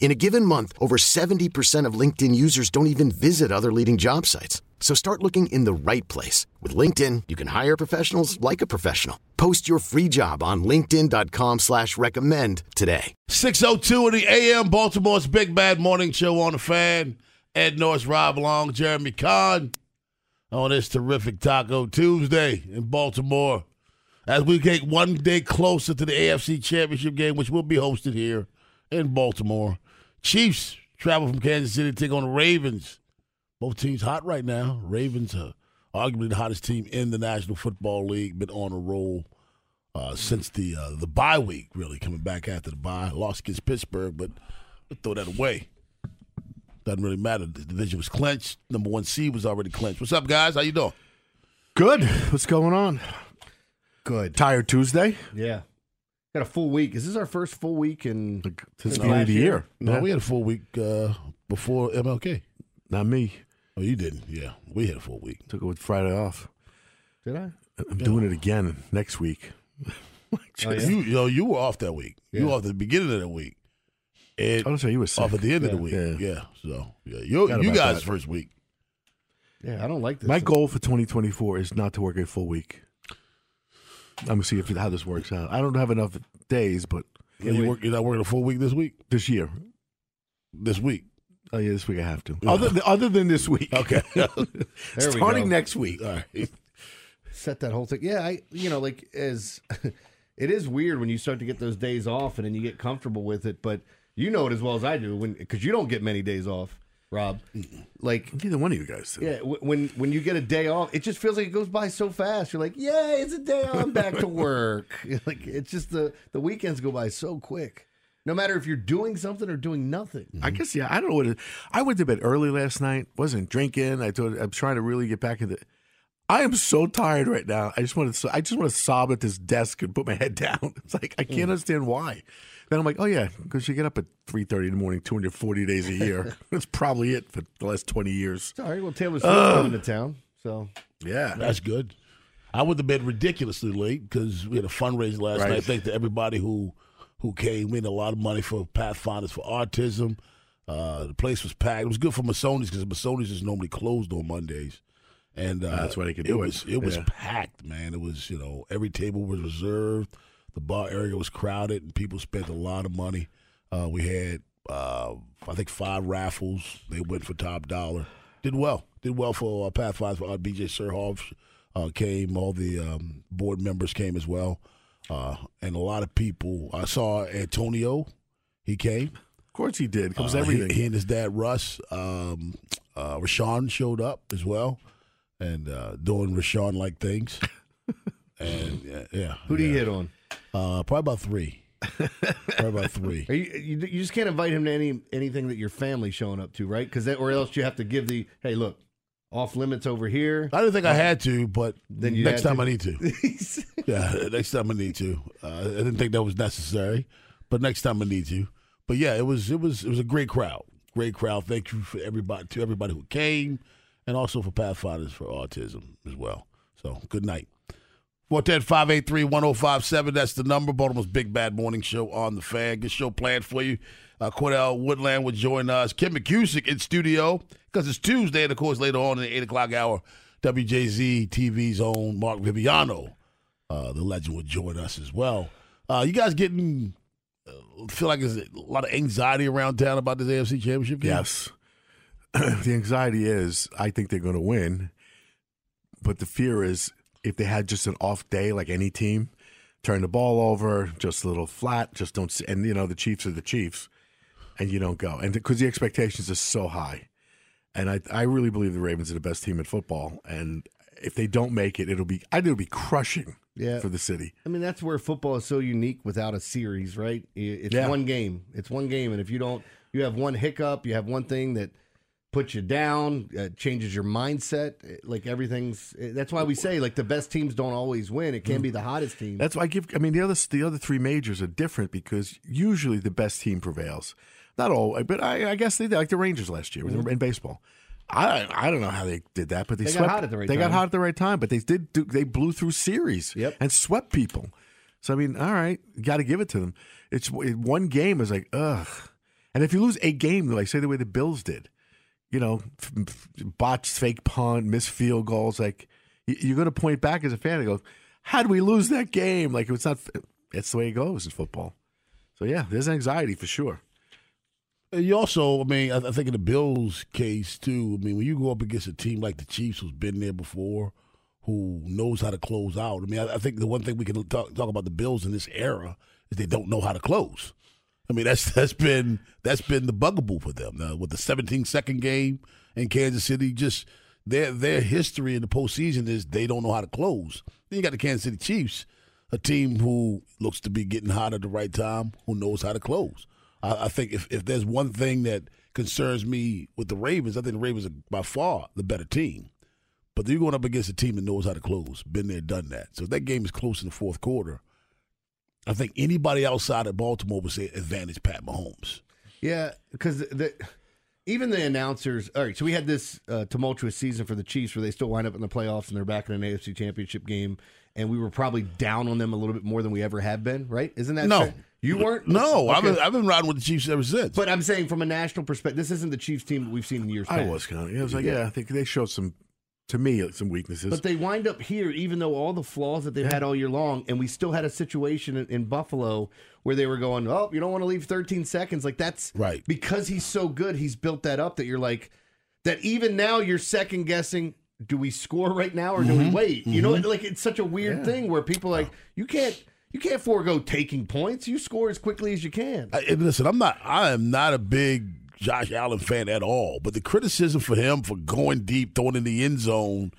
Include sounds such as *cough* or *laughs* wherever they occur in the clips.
In a given month, over 70% of LinkedIn users don't even visit other leading job sites. So start looking in the right place. With LinkedIn, you can hire professionals like a professional. Post your free job on linkedin.com slash recommend today. 602 in the AM, Baltimore's Big Bad Morning Show on the fan. Ed Norris, Rob Long, Jeremy Kahn on this terrific Taco Tuesday in Baltimore. As we get one day closer to the AFC Championship game, which will be hosted here in Baltimore. Chiefs travel from Kansas City to take on the Ravens. Both teams hot right now. Ravens are arguably the hottest team in the National Football League. Been on a roll uh, since the uh, the bye week, really coming back after the bye. Lost against Pittsburgh, but throw that away. Doesn't really matter. The division was clinched. Number one seed was already clinched. What's up, guys? How you doing? Good. What's going on? Good. Tired Tuesday? Yeah. Got a full week. Is this our first full week in Since the end of the year? year. No, Yeah. we had a full week uh, before MLK. Not me. Oh, you didn't? Yeah, we had a full week. Took it with Friday off. Did I? I'm doing it again next week. *laughs* Oh, *laughs* yeah? You, you know, you were off that week. You were off at the beginning of the week. And Oh, that's right. You were sick. off at the end of the week. Yeah. Yeah. So yeah, you you guys that. first week. Yeah, I don't like this. My goal for 2024 is not to work a full week. I'm going to see if how this works out. I don't have enough days, but you you work, you're not working a full week this week. this year. This week. Oh, yeah, this week I have to. Other, than, other than this week. *laughs* Okay. *laughs* There we Starting next week. All right. *laughs* set that whole thing. Yeah, I you know like as it is weird when you start to get those days off and then you get comfortable with it, but you know it as well as I do when because you don't get many days off, Rob. Like Neither one of you guys do. yeah, w- when when you get a day off, it just feels like it goes by so fast. You're like, yeah, it's a day off. I'm back to work. *laughs* like it's just the the weekends go by so quick. No matter if you're doing something or doing nothing. I guess yeah. I don't know what it. I went to bed early last night. wasn't drinking. I thought I'm trying to really get back into. I am so tired right now. I just want to. I just want to sob at this desk and put my *laughs* head down. It's like I can't hmm. understand why. Then I'm like, oh yeah, because you get up at three thirty in the morning, 240 days a year. *laughs* That's probably it for the last 20 years. All right, well Taylor Swift's coming to town, so Yeah, That's good. I went to bed ridiculously late because we had a fundraiser last Right. night. Thanks to everybody who who came. We had a lot of money for Pathfinders for Autism. Uh, the place was packed. It was good for Masoni's because Masoni's is normally closed on Mondays. And uh, That's why they could do it. was, It was Yeah. packed, man. It was, you know, every table was reserved. The bar area was crowded, and people spent a lot of money. Uh, we had, uh, I think, five raffles. They went for top dollar. Did well. Did well for uh, Pathfinders. For uh, BJ Surhoff uh, came. All the um, board members came as well. Uh, and a lot of people. I saw Antonio. He came. of course he did. Comes Uh, everything. He, he and his dad Russ. Um, uh, Rashawn showed up as well, and uh, doing Rashawn like things. *laughs* and yeah, yeah who do you hit on? Uh, probably about three. probably about three. *laughs* Are you, you you just can't invite him to any anything that your family's showing up to, right? Because or else you have to give the hey, look, off limits over here. I didn't think I had to, but Then next time to. I need to. *laughs* yeah, next time I need to. Uh, I didn't think that was necessary, but next time I need to. But yeah, it was it was it was a great crowd. Great crowd. Thank you for everybody to everybody who came, and also for Pathfinders for Autism as well. So good night. 410-583-1057. That's the number. Baltimore's Big Bad Morning Show on the fan. Good show planned for you. Uh, Cordell Woodland will join us. Kim McCusick in studio because it's Tuesday, and of course later on in the eight o'clock hour, WJZ TV's own Mark Viviano, uh, the legend, will join us as well. Uh, you guys getting uh, feel like there's a lot of anxiety around town about this AFC Championship game? Yes. *clears throat* the anxiety is I think they're going to win, but the fear is if they had just an off day like any team, turn the ball over, just a little flat, just don't. See, and you know the Chiefs are the Chiefs, and you don't go, and because the expectations are so high, and I I really believe the Ravens are the best team in football, and if they don't make it, it'll be I think it'll be crushing Yeah. for the city. I mean, that's where football is so unique without a series, right? It's Yeah. one game. It's one game, and if you don't, you have one hiccup, you have one thing that puts you down, uh, changes your mindset. eh, Like everything's. eh, That's why we say like the best teams don't always win. It can be the hottest team. That's why I give. I mean, the other the other three majors are different because usually the best team prevails. Not all, but I, I guess they did, like the Rangers last year in baseball. I I don't know how they did that, but they, They got swept, hot at the right They got time. hot at the right time, but they did. Do, they blew through series Yep. and swept people. So I mean, all right, got to give it to them. It's one game is like ugh, and if you lose a game, like say the way the Bills did, you know, botched fake punt, missed field goals, like you're going to point back as a fan and go, "How do we lose that game?" Like it's not. It's the way it goes in football. So yeah, there's anxiety for sure. You also, I mean, I, think in the Bills' case too. I mean, when you go up against a team like the Chiefs, who's been there before, who knows how to close out. I mean, I, I think the one thing we can talk, talk about the Bills in this era is they don't know how to close. I mean, that's that's been that's been the bugaboo for them now, with the 17 second game in Kansas City. Just their their history in the postseason is they don't know how to close. Then you got the Kansas City Chiefs, a team who looks to be getting hot at the right time, who knows how to close. I, I think if, if there's one thing that concerns me with the Ravens, I think the Ravens are by far the better team. But you're going up against a team that knows how to close, been there, done that. So if that game is close in the fourth quarter, I think anybody outside of Baltimore would say advantage Pat Mahomes. Yeah, because the, even the announcers. All right, so we had this uh, tumultuous season for the Chiefs, where they still wind up in the playoffs and they're back in an AFC Championship game, and we were probably down on them a little bit more than we ever have been. Right? Isn't that No. fair? You weren't. No, I've, been, I've been riding with the Chiefs ever since. But I'm saying from a national perspective, this isn't the Chiefs team that we've seen in years I past. was kind of. I was like, yeah, I think they showed some, to me, some weaknesses. But they wind up here, even though all the flaws that they've had all year long, and we still had a situation in, in Buffalo where they were going, "Oh, you don't want to leave 13 seconds." Like that's Right. because he's so good. He's built that up that you're like that. Even now, you're second guessing: Do we score right now or do Mm-hmm. we wait? You know, like it's such a weird thing where people like you can't you can't forego taking points. You score as quickly as you can. I, listen, I'm not. I am not a big Josh Allen fan at all. But the criticism for him for going deep, throwing in the end zone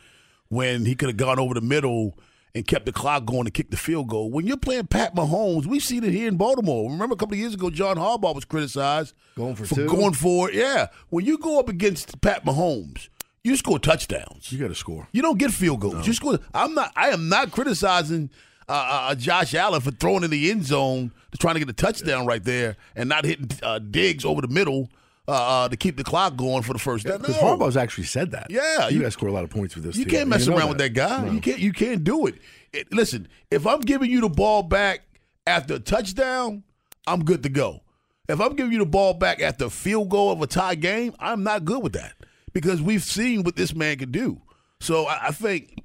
when he could have gone over the middle and kept the clock going to kick the field goal. When you're playing Pat Mahomes, we've seen it here in Baltimore. Remember a couple of years ago, John Harbaugh was criticized Going for two? going for. Yeah, when you go up against Pat Mahomes, you score touchdowns. you got to score. You don't get field goals. You score. I'm not. I am not criticizing uh, uh, Josh Allen for throwing in the end zone to trying to get a touchdown right there and not hitting uh, Diggs over the middle uh, uh, to keep the clock going for the first down. Because No. Harbaugh's actually said that. Yeah, you, you- guys score a lot of points with this. You team. can't mess know around with that guy. No. You can't. You can't do it. It- Listen, if I'm giving you the ball back after a touchdown, I'm good to go. If I'm giving you the ball back after a field goal of a tie game, I'm not good with that because we've seen what this man can do. So I, I think.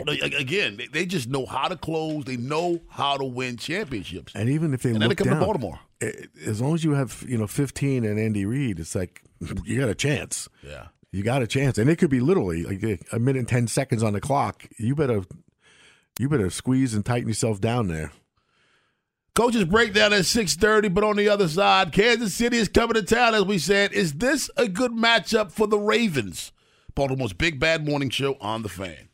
Again, they- just know how to close. They know how to win championships. And even if they And look they come to down, Baltimore. eh, as long as you have you know 15 and Andy Reid, it's like *laughs* you got a chance. Yeah. You got a chance, and it could be literally like a- minute and ten seconds on the clock. You better, you better squeeze and tighten yourself down there. Coaches breakdown at 6:30, but on the other side, Kansas City is coming to town, as we said. Is this a good matchup for the Ravens? Baltimore's Big Bad Morning Show on the fan.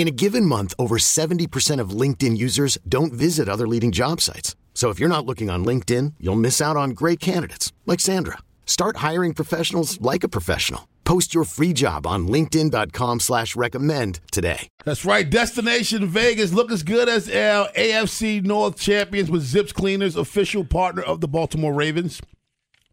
In a given month, over 70% of LinkedIn users don't visit other leading job sites. So if you're not looking on LinkedIn, you'll miss out on great candidates like Sandra. Start hiring professionals like a professional. Post your free job on LinkedIn.com slash recommend today. That's right. Destination Vegas look as good as our AFC North champions with Zips Cleaners, official partner of the Baltimore Ravens.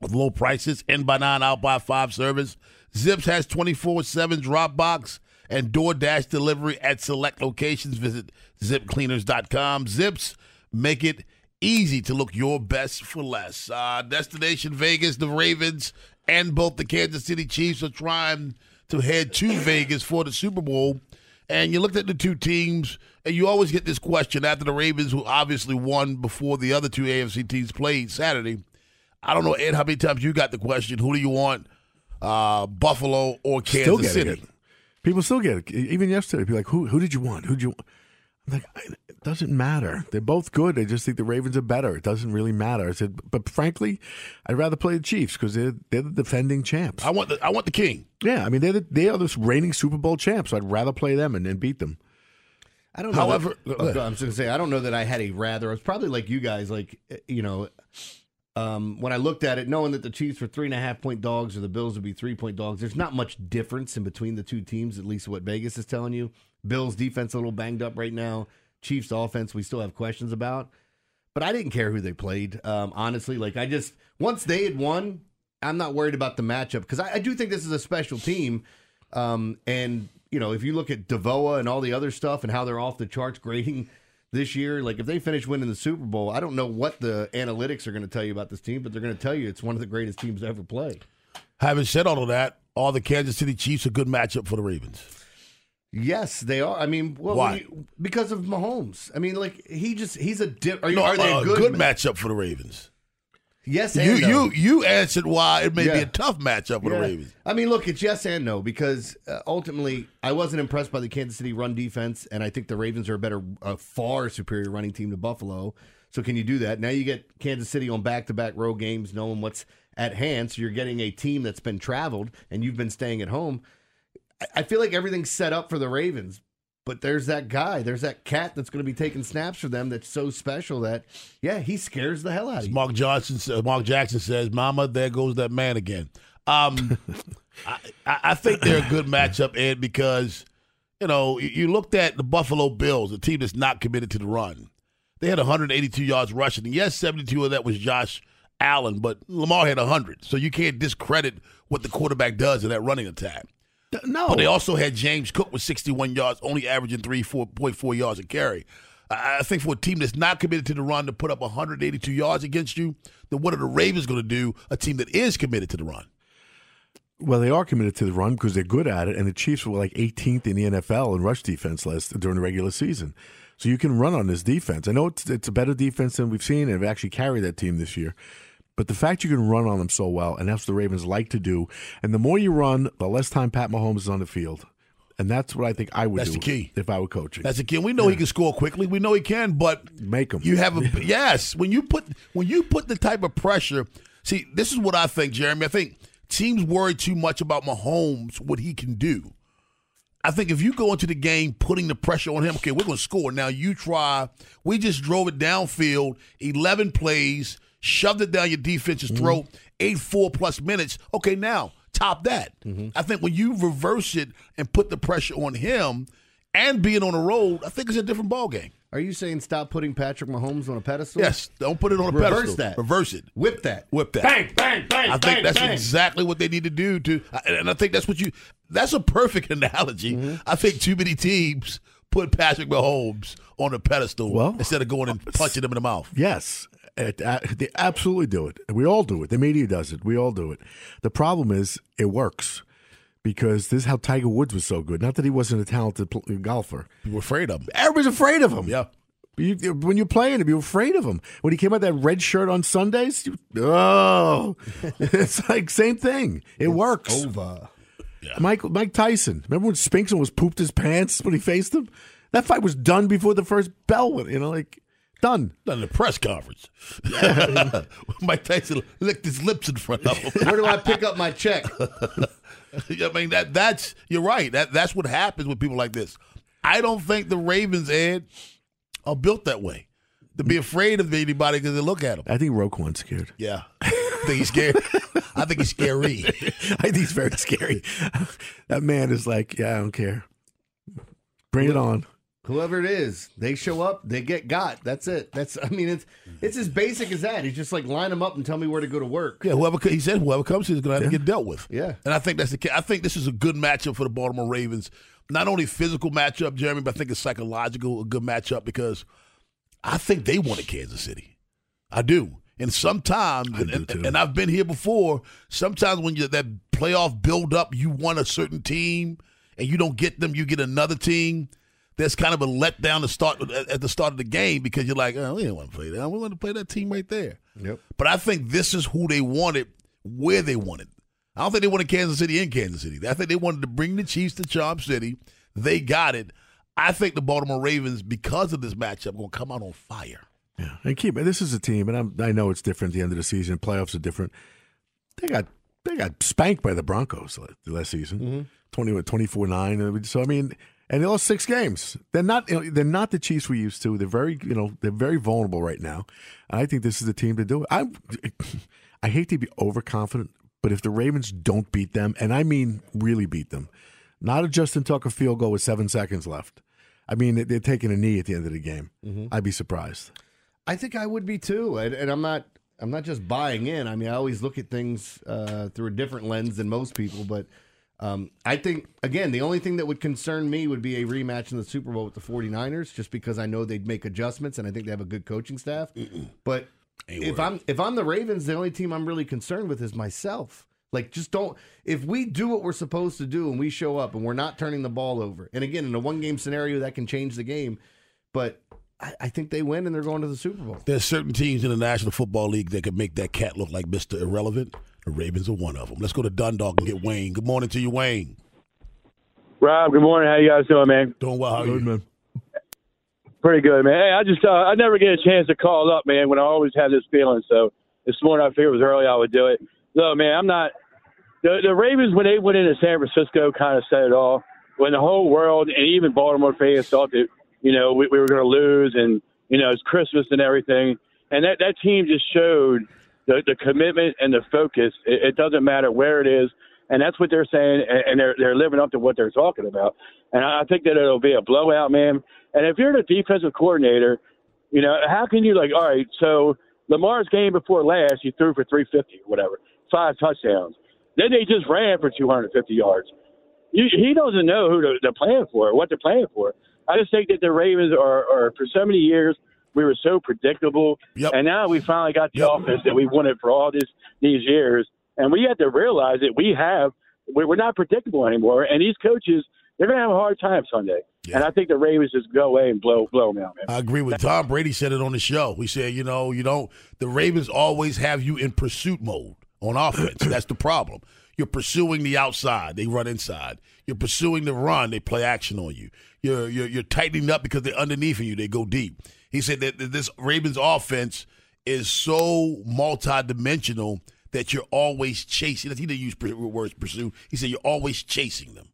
With low prices, in by nine, out by five service. Zips has 24 7 drop box and DoorDash delivery at select locations. Visit zipcleaners.com. Zips make it easy to look your best for less. Uh, Destination Vegas, the Ravens, and both the Kansas City Chiefs are trying to head to Vegas for the Super Bowl. And you looked at the two teams, and you always get this question after the Ravens, who obviously won before the other two AFC teams played Saturday. I don't know, Ed, how many times you got the question, who do you want, uh, Buffalo or Kansas City? it. People still get it. Even yesterday, people like, who who did you want? Who did you want? I'm like, it doesn't matter. They're both good. I just think the Ravens are better. It doesn't really matter. I said, but frankly, I'd rather play the Chiefs because they're they're the defending champs. I want the I want the king. yeah, I mean they're the, they are the reigning Super Bowl champs. So I'd rather play them and, and beat them. I don't know. However- that, I'm just gonna say I don't know that I had a rather. I was probably like you guys, like eh, you know, um, when I looked at it, knowing that the Chiefs were three and a half point dogs or the Bills would be three point dogs. There's not much difference in between the two teams, at least what Vegas is telling you. Bills defense a little banged up right now. Chiefs offense we still have questions about, but I didn't care who they played. Um, honestly, like I just once they had won, I'm not worried about the matchup because I, I do think this is a special team. Um, and you know, if you look at DVOA and all the other stuff and how they're off the charts grading this year, like if they finish winning the Super Bowl, I don't know what the analytics are going to tell you about this team, but they're going to tell you it's one of the greatest teams to ever play. Having said all of that, are the Kansas City Chiefs a good matchup for the Ravens? Yes, they are. I mean, well, Why? you- because of Mahomes. I mean, like he just he's a dip. Are, you, No, are they a a good, good matchup for the Ravens. Yes, You and no. you you answered why it may be a tough matchup for the Ravens. I mean, look, it's yes and no because uh, ultimately I wasn't impressed by the Kansas City run defense, and I think the Ravens are a better, a far superior running team to Buffalo. So can you do that? Now you get Kansas City on back-to-back road games, knowing what's at hand. So you're getting a team that's been traveled, and you've been staying at home. I- I feel like everything's set up for the Ravens. But there's that guy, there's that cat that's going to be taking snaps for them that's so special that, yeah, he scares the hell out of you. Mark Johnson, sa- Mark Jackson says, "Mama, there goes that man again." Um, *laughs* I, I think they're a good matchup, Ed, because you know you- you looked at the Buffalo Bills, a team that's not committed to the run. They had 182 yards rushing, and yes, 72 of that was Josh Allen, but Lamar had 100, so you can't discredit what the quarterback does in that running attack. No, But they also had James Cook with 61 yards, only averaging 3.4 yards a carry. I I think for a team that's not committed to the run to put up 182 yards against you, then what are the Ravens going to do? A team that is committed to the run. Well, they are committed to the run because they're good at it, and the Chiefs were like 18th in the NFL in rush defense last during the regular season. So you can run on this defense. I know it's, it's a better defense than we've seen, and have actually carried that team this year. But the fact you can run on them so well, and that's what the Ravens like to do, and the more you run, the less time Pat Mahomes is on the field, and that's what I think I would That's do the key. if I were coaching. That's a kid. We know he can score quickly. We know he can, but make him. You have a *laughs* yes. When you put when you put the type of pressure. See, this is what I think, Jeremy. I think teams worry too much about Mahomes, what he can do. I think if you go into the game putting the pressure on him, okay, we're going to score. Now you try. We just drove it downfield, 11 plays, shoved it down your defense's throat, eight, four plus minutes. Okay, now top that. I think when you reverse it and put the pressure on him and being on the road, I think it's a different ball game. Are you saying stop putting Patrick Mahomes on a pedestal? Yes, don't put it on a Reverse pedestal. that. Reverse it. Whip that. Whip that. Bang, bang, bang. I think bang, that's bang. exactly what they need to do to, and I think that's what you. That's a perfect *laughs* analogy. Mm-hmm. I think too many teams put Patrick Mahomes on a pedestal Well, instead of going and punching him in the mouth. Yes, it, Uh, they absolutely do it. We all do it. The media does it. We all do it. The problem is it works because this is how Tiger Woods was so good. Not that he wasn't a talented golfer. We're afraid of him. Everybody's afraid of him. Yeah. You, when you're playing him, you're afraid of him. When he came out that red shirt on Sundays, you, oh, *laughs* it's like same thing. It works. Over. Yeah. Mike Mike Tyson. Remember when Spinkson was pooped his pants when he faced him? That fight was done before the first bell went. You know, like done. Done the press conference. Mike Tyson licked his lips in front of him. Where do I pick up my check? *laughs* I mean that that's you're right. That that's what happens with people like this. I don't think the Ravens, Ed, are built that way. To be afraid of anybody because they look at them. I think Roquan's scared. Yeah. I think he's scared. I think he's scary. *laughs* I think he's very scary. that man is like, yeah, I don't care. Bring it on. Whoever it is, they show up, they get got. That's it. That's I mean, it's it's as basic as that. He's just like line them up and tell me where to go to work. Yeah, whoever he said whoever comes here is going to have to get dealt with. Yeah. and I think that's the. ca- I think this is a good matchup for the Baltimore Ravens. Not only physical matchup, Jeremy, but I think it's psychological a good matchup because I think they wanted Kansas City. I do. And sometimes, and, and I've been here before. Sometimes when you that playoff build up, you want a certain team, and you don't get them, you get another team. There's kind of a letdown to start at the start of the game because you're like, oh, we didn't want to play that. We want to play that team right there. Yep. But I think this is who they wanted, where they wanted. I don't think they wanted Kansas City in Kansas City. I think they wanted to bring the Chiefs to Charm City. They got it. I think the Baltimore Ravens, because of this matchup, going to come out on fire. Yeah, and keep this is a team, and I'm, I know it's different. at The end of the season, playoffs are different. They got they got spanked by the Broncos la- last season, Mm-hmm. twenty twenty four nine. So I mean, and they lost six games. They're not you know, they're not the Chiefs we used to. They're very you know they're very vulnerable right now. And I think this is the team to do it. I *laughs* I hate to be overconfident, but if the Ravens don't beat them, and I mean really beat them, not a Justin Tucker field goal with seven seconds left. I mean, they- they're taking a knee at the end of the game. Mm-hmm. I'd be surprised. I think I would be too, and, and I'm not. I'm not just buying in. I mean, I always look at things uh, through a different lens than most people, but um, I think again, the only thing that would concern me would be a rematch in the Super Bowl with the 49ers, just because I know they'd make adjustments, and I think they have a good coaching staff. But if I'm if I'm the Ravens, the only team I'm really concerned with is myself. Like, just don't. If we do what we're supposed to do and we show up and we're not turning the ball over, and again, in a one game scenario, that can change the game. But I, I think they win and they're going to the Super Bowl. There's certain teams in the National Football League that could make that cat look like Mr. Irrelevant. The Ravens are one of them. Let's go to Dundalk and get Wayne. Good morning to you, Wayne. Rob, good morning. How you guys doing, man? Doing well. How are you? man. Pretty good, man. Hey, I just uh, I never get a chance to call up, man. When I always have this feeling. So this morning I figured it was early. I would do it. No, man, I'm not. The the Ravens when they went into San Francisco kind of said it all. When the whole world and even Baltimore fans thought that you know we, we were going to lose and you know it's Christmas and everything, and that that team just showed the the commitment and the focus. It, it doesn't matter where it is. And that's what they're saying, and- and they're they're living up to what they're talking about. And I think that it'll be a blowout, man. And if you're the defensive coordinator, you know how can you like, all right, so Lamar's game before last, he threw for 350 or whatever, five touchdowns. Then they just ran for 250 yards. You, he doesn't know who to, to plan for, what they're playing for. I just think that the Ravens are, are for so many years we were so predictable, Yep. and now we finally got the Yep. offense that we wanted for all this these years, and we had to realize that we have we- we're not predictable anymore, and these coaches they're gonna have a hard time Sunday, and I think the Ravens just go away and blow blow them out, man. I agree with Tom Brady said it on the show. He said, you know, you don't the Ravens always have you in pursuit mode on offense. *coughs* That's the problem. You're pursuing the outside, they run inside. You're pursuing the run, they play action on you. You're you're, you're tightening up because they're underneath you, they go deep. He said that this Ravens offense is so multidimensional that you're always chasing. He didn't use words pursue. He said you're always chasing them.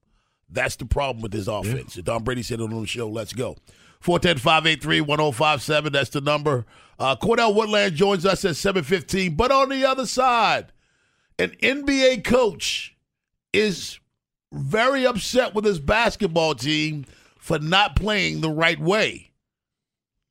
That's the problem with this offense. Don Brady said it on the show. Let's go. 410-583-1057. That's the number. Uh, Cordell Woodland joins us at 715. But on the other side, an NBA coach is very upset with his basketball team for not playing the right way.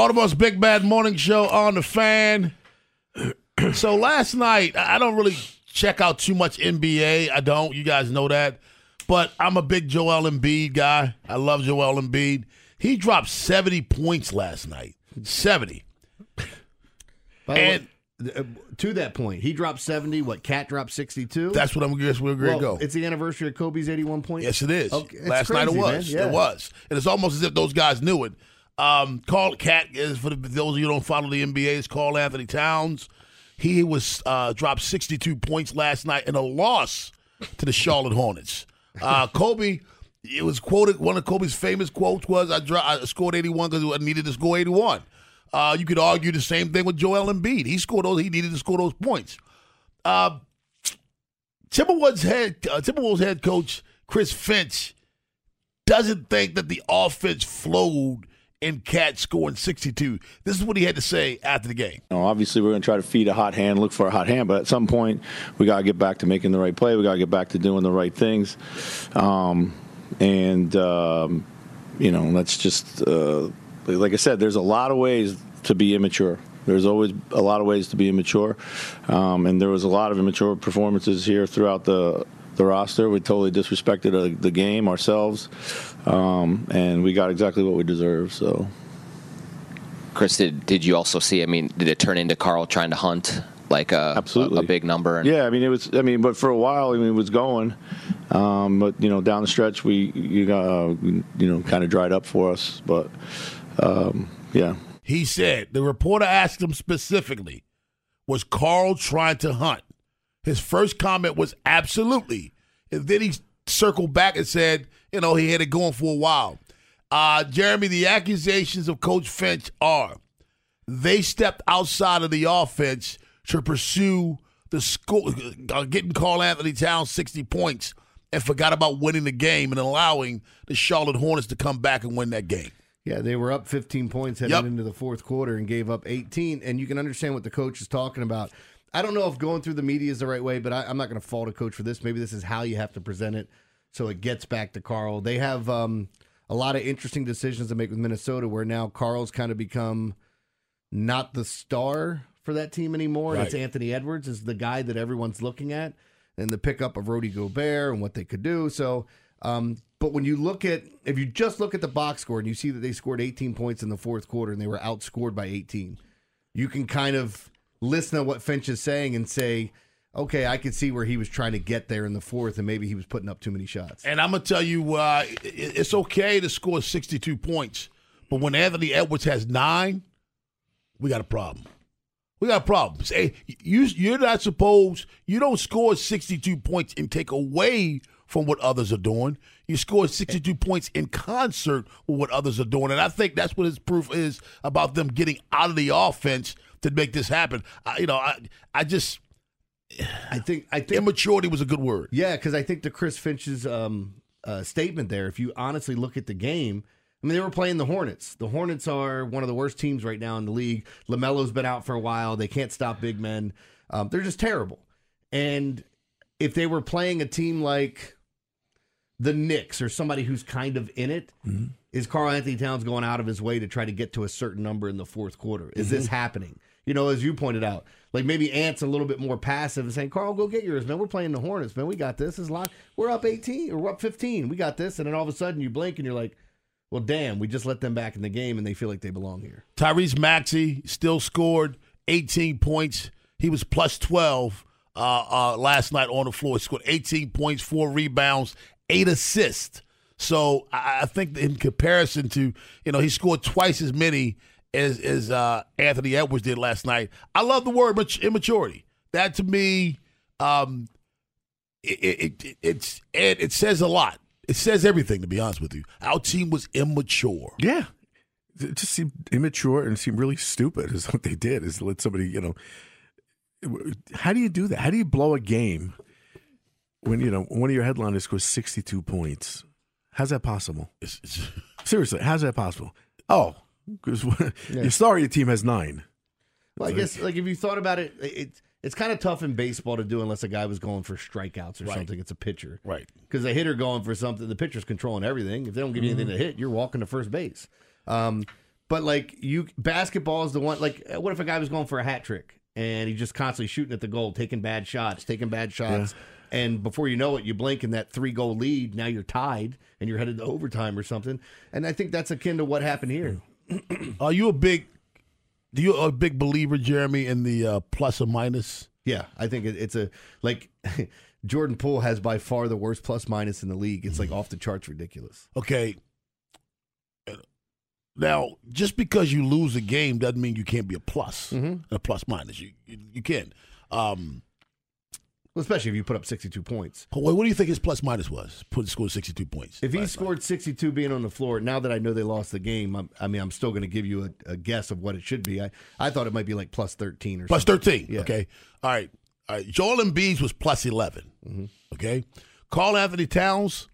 Baltimore's Big Bad Morning Show on the fan. *clears throat* so last night, I don't really check out too much NBA. I don't. You guys know that. But I'm a big Joel Embiid guy. I love Joel Embiid. He dropped 70 points last night. 70. and uh, to that point, he dropped 70. What, KAT dropped 62? That's what I'm guess we're going to well, go. It's the anniversary of Kobe's 81 points. Yes, it is. Okay, last crazy, night it was. Yeah. It was. And it's almost as if those guys knew it. Um, Karl KAT is for those of you who don't follow the NBA. It's Karl Anthony Towns. He was uh, dropped 62 points last night in a loss to the Charlotte Hornets. Uh, Kobe, it was quoted. One of Kobe's famous quotes was, "I, dro- I scored 81 because I needed to score 81." Uh, you could argue the same thing with Joel Embiid. He scored those. He needed to score those points. Uh, Timberwolves head uh, Timberwolves head coach Chris Finch doesn't think that the offense flowed in KAT scoring 62. This is what he had to say after the game. You know, obviously, we're going to try to feed a hot hand, look for a hot hand, but at some point, we got to get back to making the right play. We got to get back to doing the right things. Um, and, um, you know, that's just, uh, like I said, there's a lot of ways to be immature. There's always a lot of ways to be immature. Um, and there was a lot of immature performances here throughout the the roster. We totally disrespected uh, the game ourselves, um, and we got exactly what we deserve. So, Chris, did did you also see? I mean, did it turn into Karl trying to hunt like a absolutely a, a big number? And- yeah, I mean it was. I mean, but for a while, I mean, it was going. Um, but you know, down the stretch, we you got uh, you know kind of dried up for us. But um, yeah, he said the reporter asked him specifically, "Was Karl trying to hunt?" His first comment was absolutely. And then he circled back and said, you know, he had it going for a while. Uh, Jeremy, the accusations of Coach Finch are they stepped outside of the offense to pursue the score, uh, getting Karl Anthony Towns 60 points and forgot about winning the game and allowing the Charlotte Hornets to come back and win that game. Yeah, they were up 15 points heading Yep. into the fourth quarter and gave up 18. And you can understand what the coach is talking about. I don't know if going through the media is the right way, but I, I'm not going to fault a coach for this. Maybe this is how you have to present it so it gets back to Karl. They have um, a lot of interesting decisions to make with Minnesota where now Karl's kind of become not the star for that team anymore. And it's Anthony Edwards is the guy that everyone's looking at and the pickup of Rudy Gobert and what they could do. So, um, but when you look at, if you just look at the box score and you see that they scored 18 points in the fourth quarter and they were outscored by 18, you can kind of listen to what Finch is saying and say, okay, I could see where he was trying to get there in the fourth and maybe he was putting up too many shots. And I'm gonna tell you, uh, it's okay to score 62 points, but when Anthony Edwards has nine, we got a problem. We got a problem. Say you you're not supposed you don't score 62 points and take away from what others are doing. You score 62 points in concert with what others are doing, and I think that's what his proof is about them getting out of the offense to make this happen. I, you know, I I just I think I think immaturity was a good word. Yeah, because I think the Chris Finch's um, uh, statement there, if you honestly look at the game, I mean, they were playing the Hornets. The Hornets are one of the worst teams right now in the league. LaMelo's been out for a while. They can't stop big men. Um, they're just terrible. And if they were playing a team like the Knicks or somebody who's kind of in it, is Karl Anthony Towns going out of his way to try to get to a certain number in the fourth quarter? Is this Mhm. happening? You know, as you pointed out, like maybe Ant's a little bit more passive and saying, Karl, go get yours, man. We're playing the Hornets, man. We got this. Is locked. We're up 18 or we're up 15. We got this. And then all of a sudden you blink and you're like, well, damn, we just let them back in the game and they feel like they belong here. Tyrese Maxey still scored 18 points. He was plus 12 uh, uh, last night on the floor. He scored 18 points, four rebounds, eight assists. So I, I think in comparison to, you know, he scored twice as many as, as uh, Anthony Edwards did last night. I love the word mat- immaturity. That to me, um, it, it, it, it's, it, it says a lot. It says everything, to be honest with you. Our team was immature. Yeah. It just seemed immature and seemed really stupid is what they did is let somebody, you know how do you do that? How do you blow a game when you know one of your headliners scores sixty two points? How's that possible? Seriously, how's that possible? Oh, because *laughs* your star of your team has nine. Well, I guess like if you thought about it, it it's kind of tough in baseball to do unless a guy was going for strikeouts or Right. something. It's a pitcher, Right. Because a hitter going for something, the pitcher's controlling everything. If they don't give you anything Mhm. to hit, you're walking to first base. Um, but like you, basketball is the one. Like, uh, what if a guy was going for a hat trick and he's just constantly shooting at the goal, taking bad shots, taking bad shots, and before you know it, you blink and that three goal lead. Now you're tied and you're headed to overtime or something. And I think that's akin to what happened here. *clears throat* Are you a big? Do you a big believer, Jeremy, in the uh, plus or minus? Yeah, I think it, it's a like *laughs* Jordan Poole has by far the worst plus minus in the league. It's like off the charts ridiculous. Okay. Now, just because you lose a game doesn't mean you can't be a plus, a plus minus. You you, you can. Um, well, especially if you put up sixty-two points. What, what do you think his plus minus was? Put scored sixty-two points. If he scored sixty-two being on the floor, now that I know they lost the game, I'm, I mean, I'm still going to give you a, a guess of what it should be. I, I thought it might be like plus thirteen or Plus something. thirteen. Yeah. Okay. All right. All right. Joel Embiid was plus 11 Mm-hmm. Okay. Karl Anthony Towns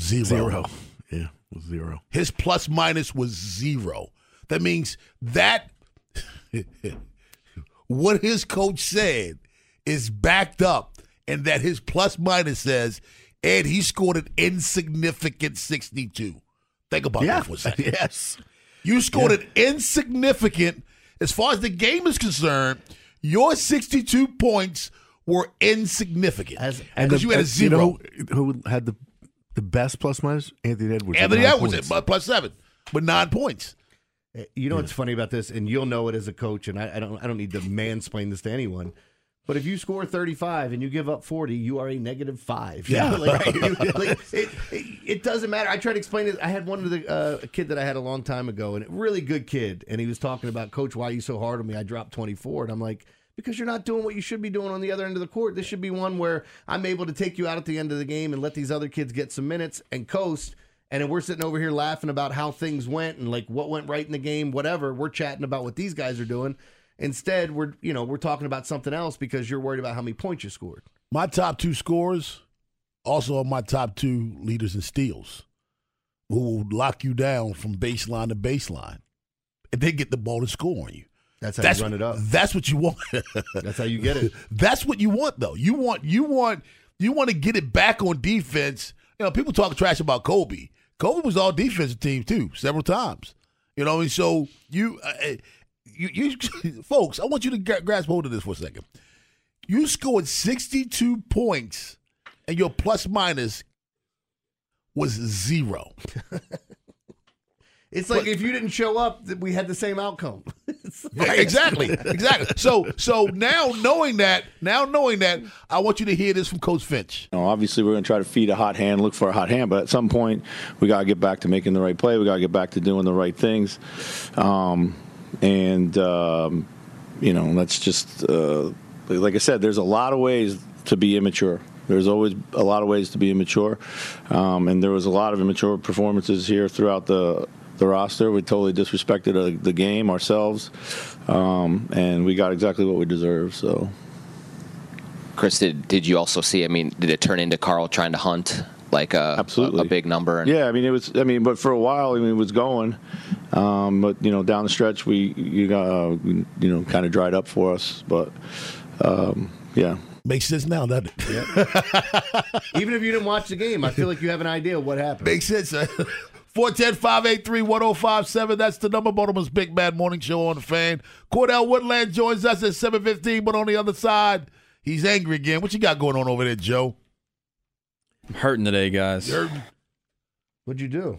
zero. Zero. Yeah, was zero. His plus minus was zero. That means that *laughs* what his coach said is backed up, and that his plus minus says, and he scored an insignificant 62. Think about Yeah. that for a second. *laughs* yes. You scored an insignificant, as far as the game is concerned, your 62 points were insignificant. because the- you had a and zero. know who, had the the best plus minus? Anthony Edwards. Anthony Edwards points. at plus seven but nine points. Eh, You know what's funny about this, and you'll know it as a coach, and I, I don't I don't need to mansplain this to anyone. But if you score 35 and you give up 40, you are a negative five. *laughs* Yeah. like, *laughs* you- like, it, it, it doesn't matter. I tried to explain it. I had one of the uh, a kid that I had a long time ago, and a really good kid, and he was talking about, Coach, why are you so hard on me? I dropped 24, and I'm like, because you're not doing what you should be doing on the other end of the court. This should be one where I'm able to take you out at the end of the game and let these other kids get some minutes and coast. And then we're sitting over here laughing about how things went and like what went right in the game, whatever. We're chatting about what these guys are doing. Instead, we're you know we're talking about something else because you're worried about how many points you scored. My top two scores, also are my top two leaders in steals, who will lock you down from baseline to baseline, and they get the ball to score on you. That's how you run it up. That's what you want. *laughs* That's how you get it. That's what you want, though. You want you want you want to get it back on defense. You know, people talk trash about Kobe. Kobe was all defensive team too, several times. You know, and so you, uh, you, you, *laughs* folks, I want you to gra- grasp hold of this for a second. You scored sixty-two points, and your plus minus was zero. *laughs* It's like if you didn't show up, that we had the same outcome. It's *laughs* Yeah, like- exactly, exactly. So, so now knowing that, now knowing that, I want you to hear this from Coach Finch. You know, obviously, we're going to try to feed a hot hand, look for a hot hand, but at some point, we got to get back to making the right play. We got to get back to doing the right things. Um, and, um, you know, that's just, uh, like I said, there's a lot of ways to be immature. There's always a lot of ways to be immature. Um, and there was a lot of immature performances here throughout the, the roster. We totally disrespected uh, the game ourselves. Um, and we got exactly what we deserve. So. Chris, did, did you also see? I mean, did it turn into Karl trying to hunt like a Absolutely. a, a big number? And, Yeah, I mean it was. I mean, but for a while, I mean, it was going. Um, but you know, down the stretch, we you got uh, you know kind of dried up for us. But um, yeah, Makes sense now, doesn't it? *laughs* Even if you didn't watch the game, I feel like you have an idea of what happened. Makes sense. *laughs* 410 583 1057. That's the number. Baltimore's Big Bad Morning Show on the fan. Cordell Woodland joins us at 715, but on the other side, he's angry again. What you got going on over there, Joe? I'm hurting today, guys. You hurting? What'd you do?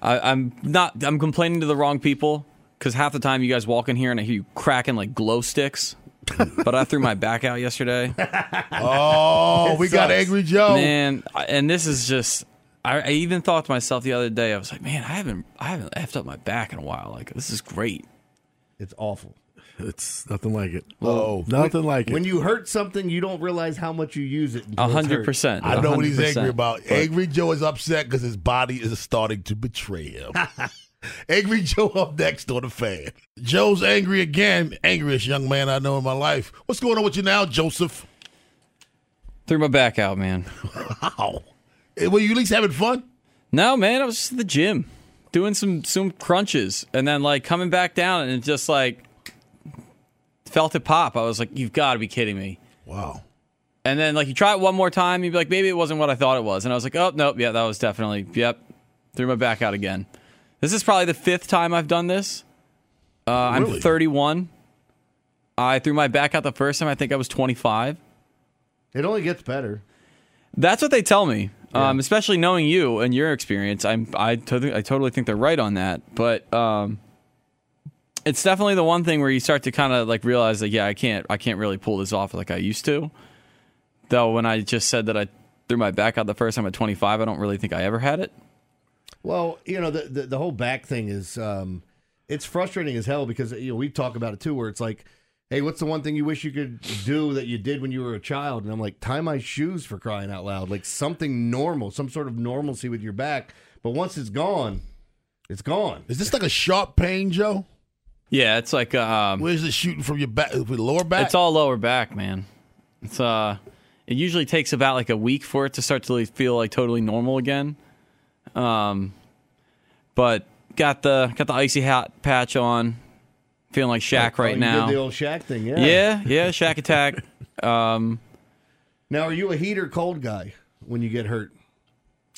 I, I'm not. I'm complaining to the wrong people because half the time you guys walk in here and I hear you cracking like glow sticks. *laughs* but I threw my back out yesterday. *laughs* Oh, we got Angry Joe. Man, and this is just. I, I even thought to myself the other day, I was like, man, I haven't, I haven't effed up my back in a while. Like, this is great. It's awful. It's nothing like it. Oh, nothing like it. When you hurt something, you don't realize how much you use it. A hundred percent. I know what he's angry about. But- Angry Joe is upset because his body is starting to betray him. *laughs* angry Joe up next on the fan. Joe's angry again. Angriest young man I know in my life. What's going on with you now, Joseph? Threw my back out, man. *laughs* Wow. Eh, Were you at least having fun? No, man, I was just at the gym doing some some crunches, and then like coming back down, and just like felt it pop. I was like, "You've got to be kidding me!" Wow. And then like you try it one more time, you'd be like, "Maybe it wasn't what I thought it was," and I was like, "Oh nope, yeah, that was definitely yep." Threw my back out again. This is probably the fifth time I've done this. Uh, Really? I'm 31. I threw my back out the first time. I think I was 25. It only gets better. That's what they tell me. Um, especially knowing you and your experience, I'm I, to- I totally think they're right on that. But um, it's definitely the one thing where you start to kind of like realize that yeah, I can't I can't really pull this off like I used to. Though when I just said that I threw my back out the first time at 25, I don't really think I ever had it. Well, you know, the the, the whole back thing is um, it's frustrating as hell because you know we talk about it too, where it's like, hey, what's the one thing you wish you could do that you did when you were a child? And I'm like, tie my shoes for crying out loud, like something normal, some sort of normalcy with your back. But once it's gone, it's gone. Is this like a sharp pain, Joe? Yeah, it's like um, Where's it shooting from your back? With lower back? It's all lower back, man. It's uh, it usually takes about like a week for it to start to feel like totally normal again. Um, but got the got the Icy Hot patch on, feeling like Shaq Oh, right now. The old Shaq thing, yeah. yeah, yeah, Shaq attack. *laughs* Um, Now, are you a heat or cold guy when you get hurt?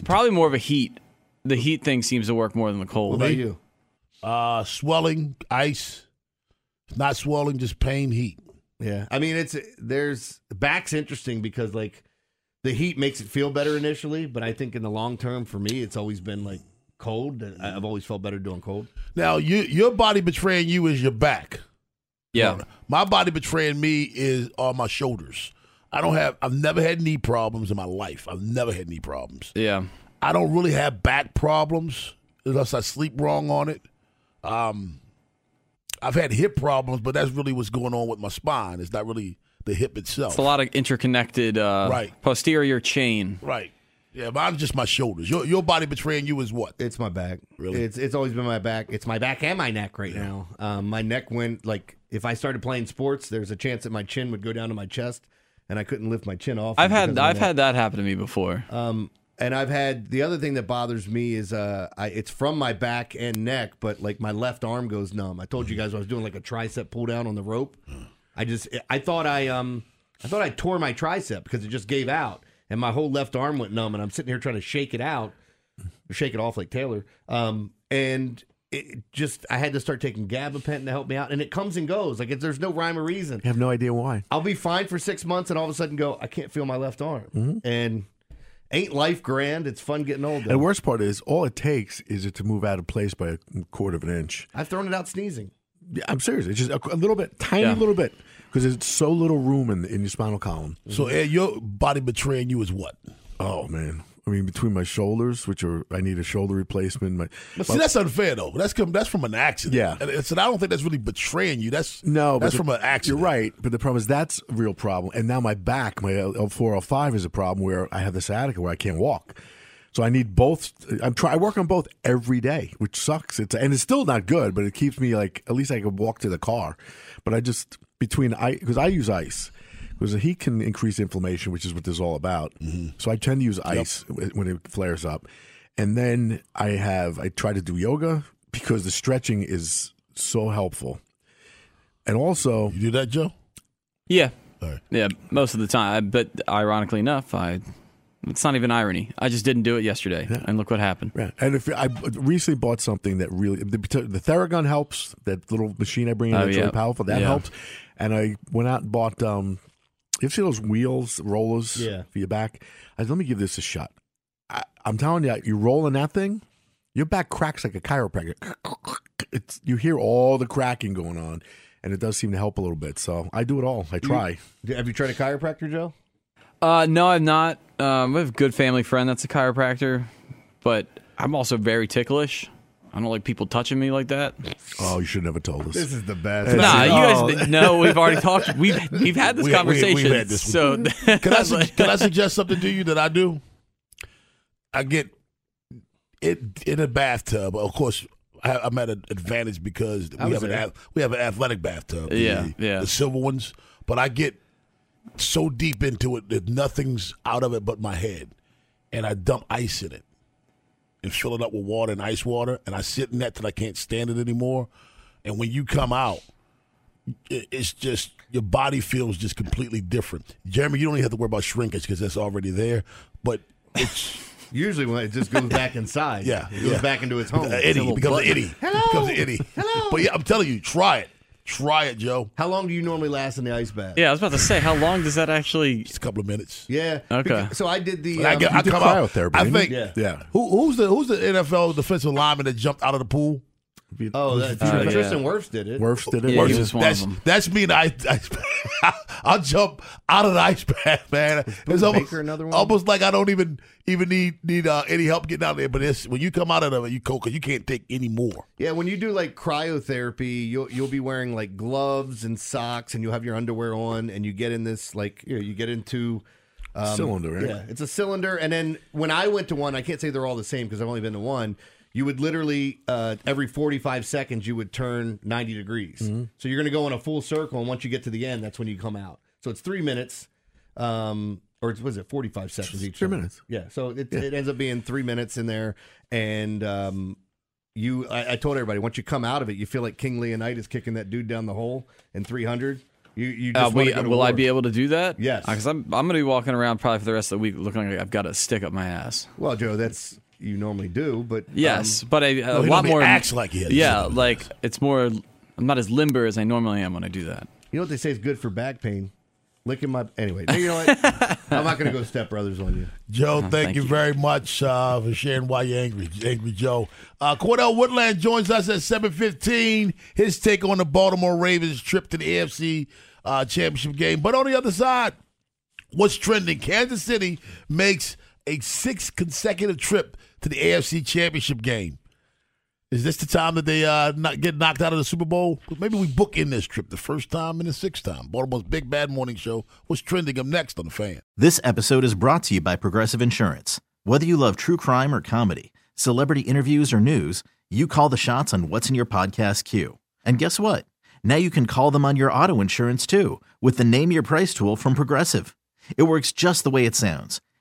probably more of a heat. The heat thing seems to work more than the cold. What about you? Uh, swelling, ice. Not swelling, just pain, heat. Yeah, I mean it's there's back's interesting because like the heat makes it feel better initially, but I think in the long term for me it's always been like cold. I- I've always felt better doing cold. Now, you, your body betraying you is your back. Yeah. My body betraying me is on my shoulders. I don't have. I've never had knee problems in my life. I've never had knee problems. Yeah. I don't really have back problems unless I sleep wrong on it. Um, I've had hip problems, but that's really what's going on with my spine. It's not really the hip itself. It's a lot of interconnected uh, Right. posterior chain. Right. Yeah, mine's just my shoulders. Your your body betraying you is what? It's my back. Really? It's it's always been my back. It's my back and my neck right now. Um, my neck went like if I started playing sports, there's a chance that my chin would go down to my chest, and I couldn't lift my chin off. I've had of I've neck. had that happen to me before. Um, and I've had the other thing that bothers me is uh, I, it's from my back and neck, but like my left arm goes numb. I told you guys I was doing like a tricep pull down on the rope. I just I thought I um I thought I tore my tricep because it just gave out, and my whole left arm went numb, and I'm sitting here trying to shake it out, or shake it off like Taylor. Um, and it just I had to start taking gabapentin to help me out, and it comes and goes. Like there's no rhyme or reason. I have no idea why. I'll be fine for six months, and all of a sudden go, I can't feel my left arm, and ain't life grand? It's fun getting old. And the worst part is, all it takes is it to move out of place by a quarter of an inch. I've thrown it out sneezing. Yeah, I'm serious. It's just a, a little bit, tiny Yeah. little bit, because there's so little room in, in your spinal column. So Ed, your body betraying you is what? Oh man, I mean, between my shoulders, which are I need a shoulder replacement. My, But see, my- that's unfair though. That's come, that's from an accident. Yeah. and so I don't think that's really betraying you. That's No, that's but from the- an accident. You're right, but the problem is that's a real problem. And now my back, my L four L five, is a problem where I have the sciatica where I can't walk. So I need both. I'm try. I work on both every day, which sucks. It's and it's still not good, but it keeps me like at least I can walk to the car. But I just between I because I use ice because the heat can increase inflammation, which is what this is all about. So I tend to use ice w when it flares up, and then I have I try to do yoga because the stretching is so helpful, and also you do that, Joe. Yeah. Yeah, most of the time. But ironically enough, I it's not even irony. I just didn't do it yesterday, and look what happened. Yeah. And if I recently bought something that really the, the Theragun helps, that little machine I bring in Oh, that's yeah. really powerful, that Yeah. helps. And I went out and bought um you see those wheels, rollers Yeah. for your back? I said, let me give this a shot. I, I'm telling you, you roll in that thing, your back cracks like a chiropractor. It's you hear all the cracking going on, and it does seem to help a little bit. So I do it all. I try. Have you tried a chiropractor, Joe? Uh, no, I'm not. Um, I have a good family friend that's a chiropractor, but I'm also very ticklish. I don't like people touching me like that. Oh, you should never told us. This is the best. Nah, you guys know we've already talked. We've we've had this We- we- conversation. we've had this. So Can I, *laughs* su- can I suggest something to you that I do? I get it in a bathtub. Of course, I, I'm at an advantage because we have an there. ath- we have an athletic bathtub. the- Yeah, yeah. the silver ones. But I get so deep into it that nothing's out of it but my head, and I dump ice in it and fill it up with water and ice water, and I sit in that till I can't stand it anymore. And when you come out, it's just your body feels just completely different. Jeremy, you don't even have to worry about shrinkage because that's already there. But it's *laughs* Usually when it just goes back inside. yeah, It goes yeah. back into its home. Uh, It's a itty little becomes an itty. Hello. Becomes an itty. Hello. But yeah, I'm telling you, try it. Try it, Joe. How long do you normally last in the ice bath? yeah, I was about to say, how long does that actually? Just a couple of minutes. Yeah. Okay. So I did the. I, um, get, I did come out. cryotherapy, I think. Yeah. Yeah. Who, who's the who's the NFL defensive lineman that jumped out of the pool? oh, that, Uh, yeah. Tristan Wirfs did it. Wirfs did it. Yeah, he Worse, was one of that's, them. That's me in the ice, ice *laughs* I'll jump out of the ice *laughs* bath, man. It's almost, another one? almost like I don't even even need need uh, any help getting out of there. But it's when you come out of it, you cold because you can't take any more. Yeah, when you do like cryotherapy, you'll you'll be wearing like gloves and socks, and you'll have your underwear on, and you get in this like you, know, you get into um, Cylinder, right? Yeah, it's a cylinder, and then when I went to one, I can't say they're all the same because I've only been to one. You would literally uh, every forty five seconds you would turn ninety degrees. Mm-hmm. So you're going to go in a full circle, and once you get to the end, that's when you come out. So it's three minutes. Um, or it's- was it 45 seconds each? Three time? minutes. Yeah. So it, it ends up being three minutes in there. And um, you, I, I told everybody, once you come out of it, you feel like King Leonidas kicking that dude down the hole in 300. You, you Uh, we, wanna go to will I be able to do that? Yes. Because I'm I'm going to be walking around probably for the rest of the week looking like I've got a stick up my ass. Well, Joe, that's you normally do, but Yes, um, but a, a Well, lot more. acts like he has Yeah, something. like it's more. I'm not as limber as I normally am when I do that. you know what they say is good for back pain. Licking my anyway. You know what? *laughs* I'm not going to go step brothers on you. Joe, thank, thank you, you. very much uh, for sharing why you're angry, Angry Joe. Uh, Cordell Woodland joins us at 7:15. His take on the Baltimore Ravens trip to the AFC uh, Championship game. But on the other side, what's trending? Kansas City makes a sixth consecutive trip to the AFC Championship game. Is this the time that they uh, not get knocked out of the Super Bowl? Maybe we book in this trip the first time and the sixth time. Baltimore's Big Bad Morning Show. was trending up next on the fan? This episode is brought to you by Progressive Insurance. Whether you love true crime or comedy, celebrity interviews or news, you call the shots on what's in your podcast queue. And guess what? Now you can call them on your auto insurance too with the Name Your Price tool from Progressive. It works just the way it sounds.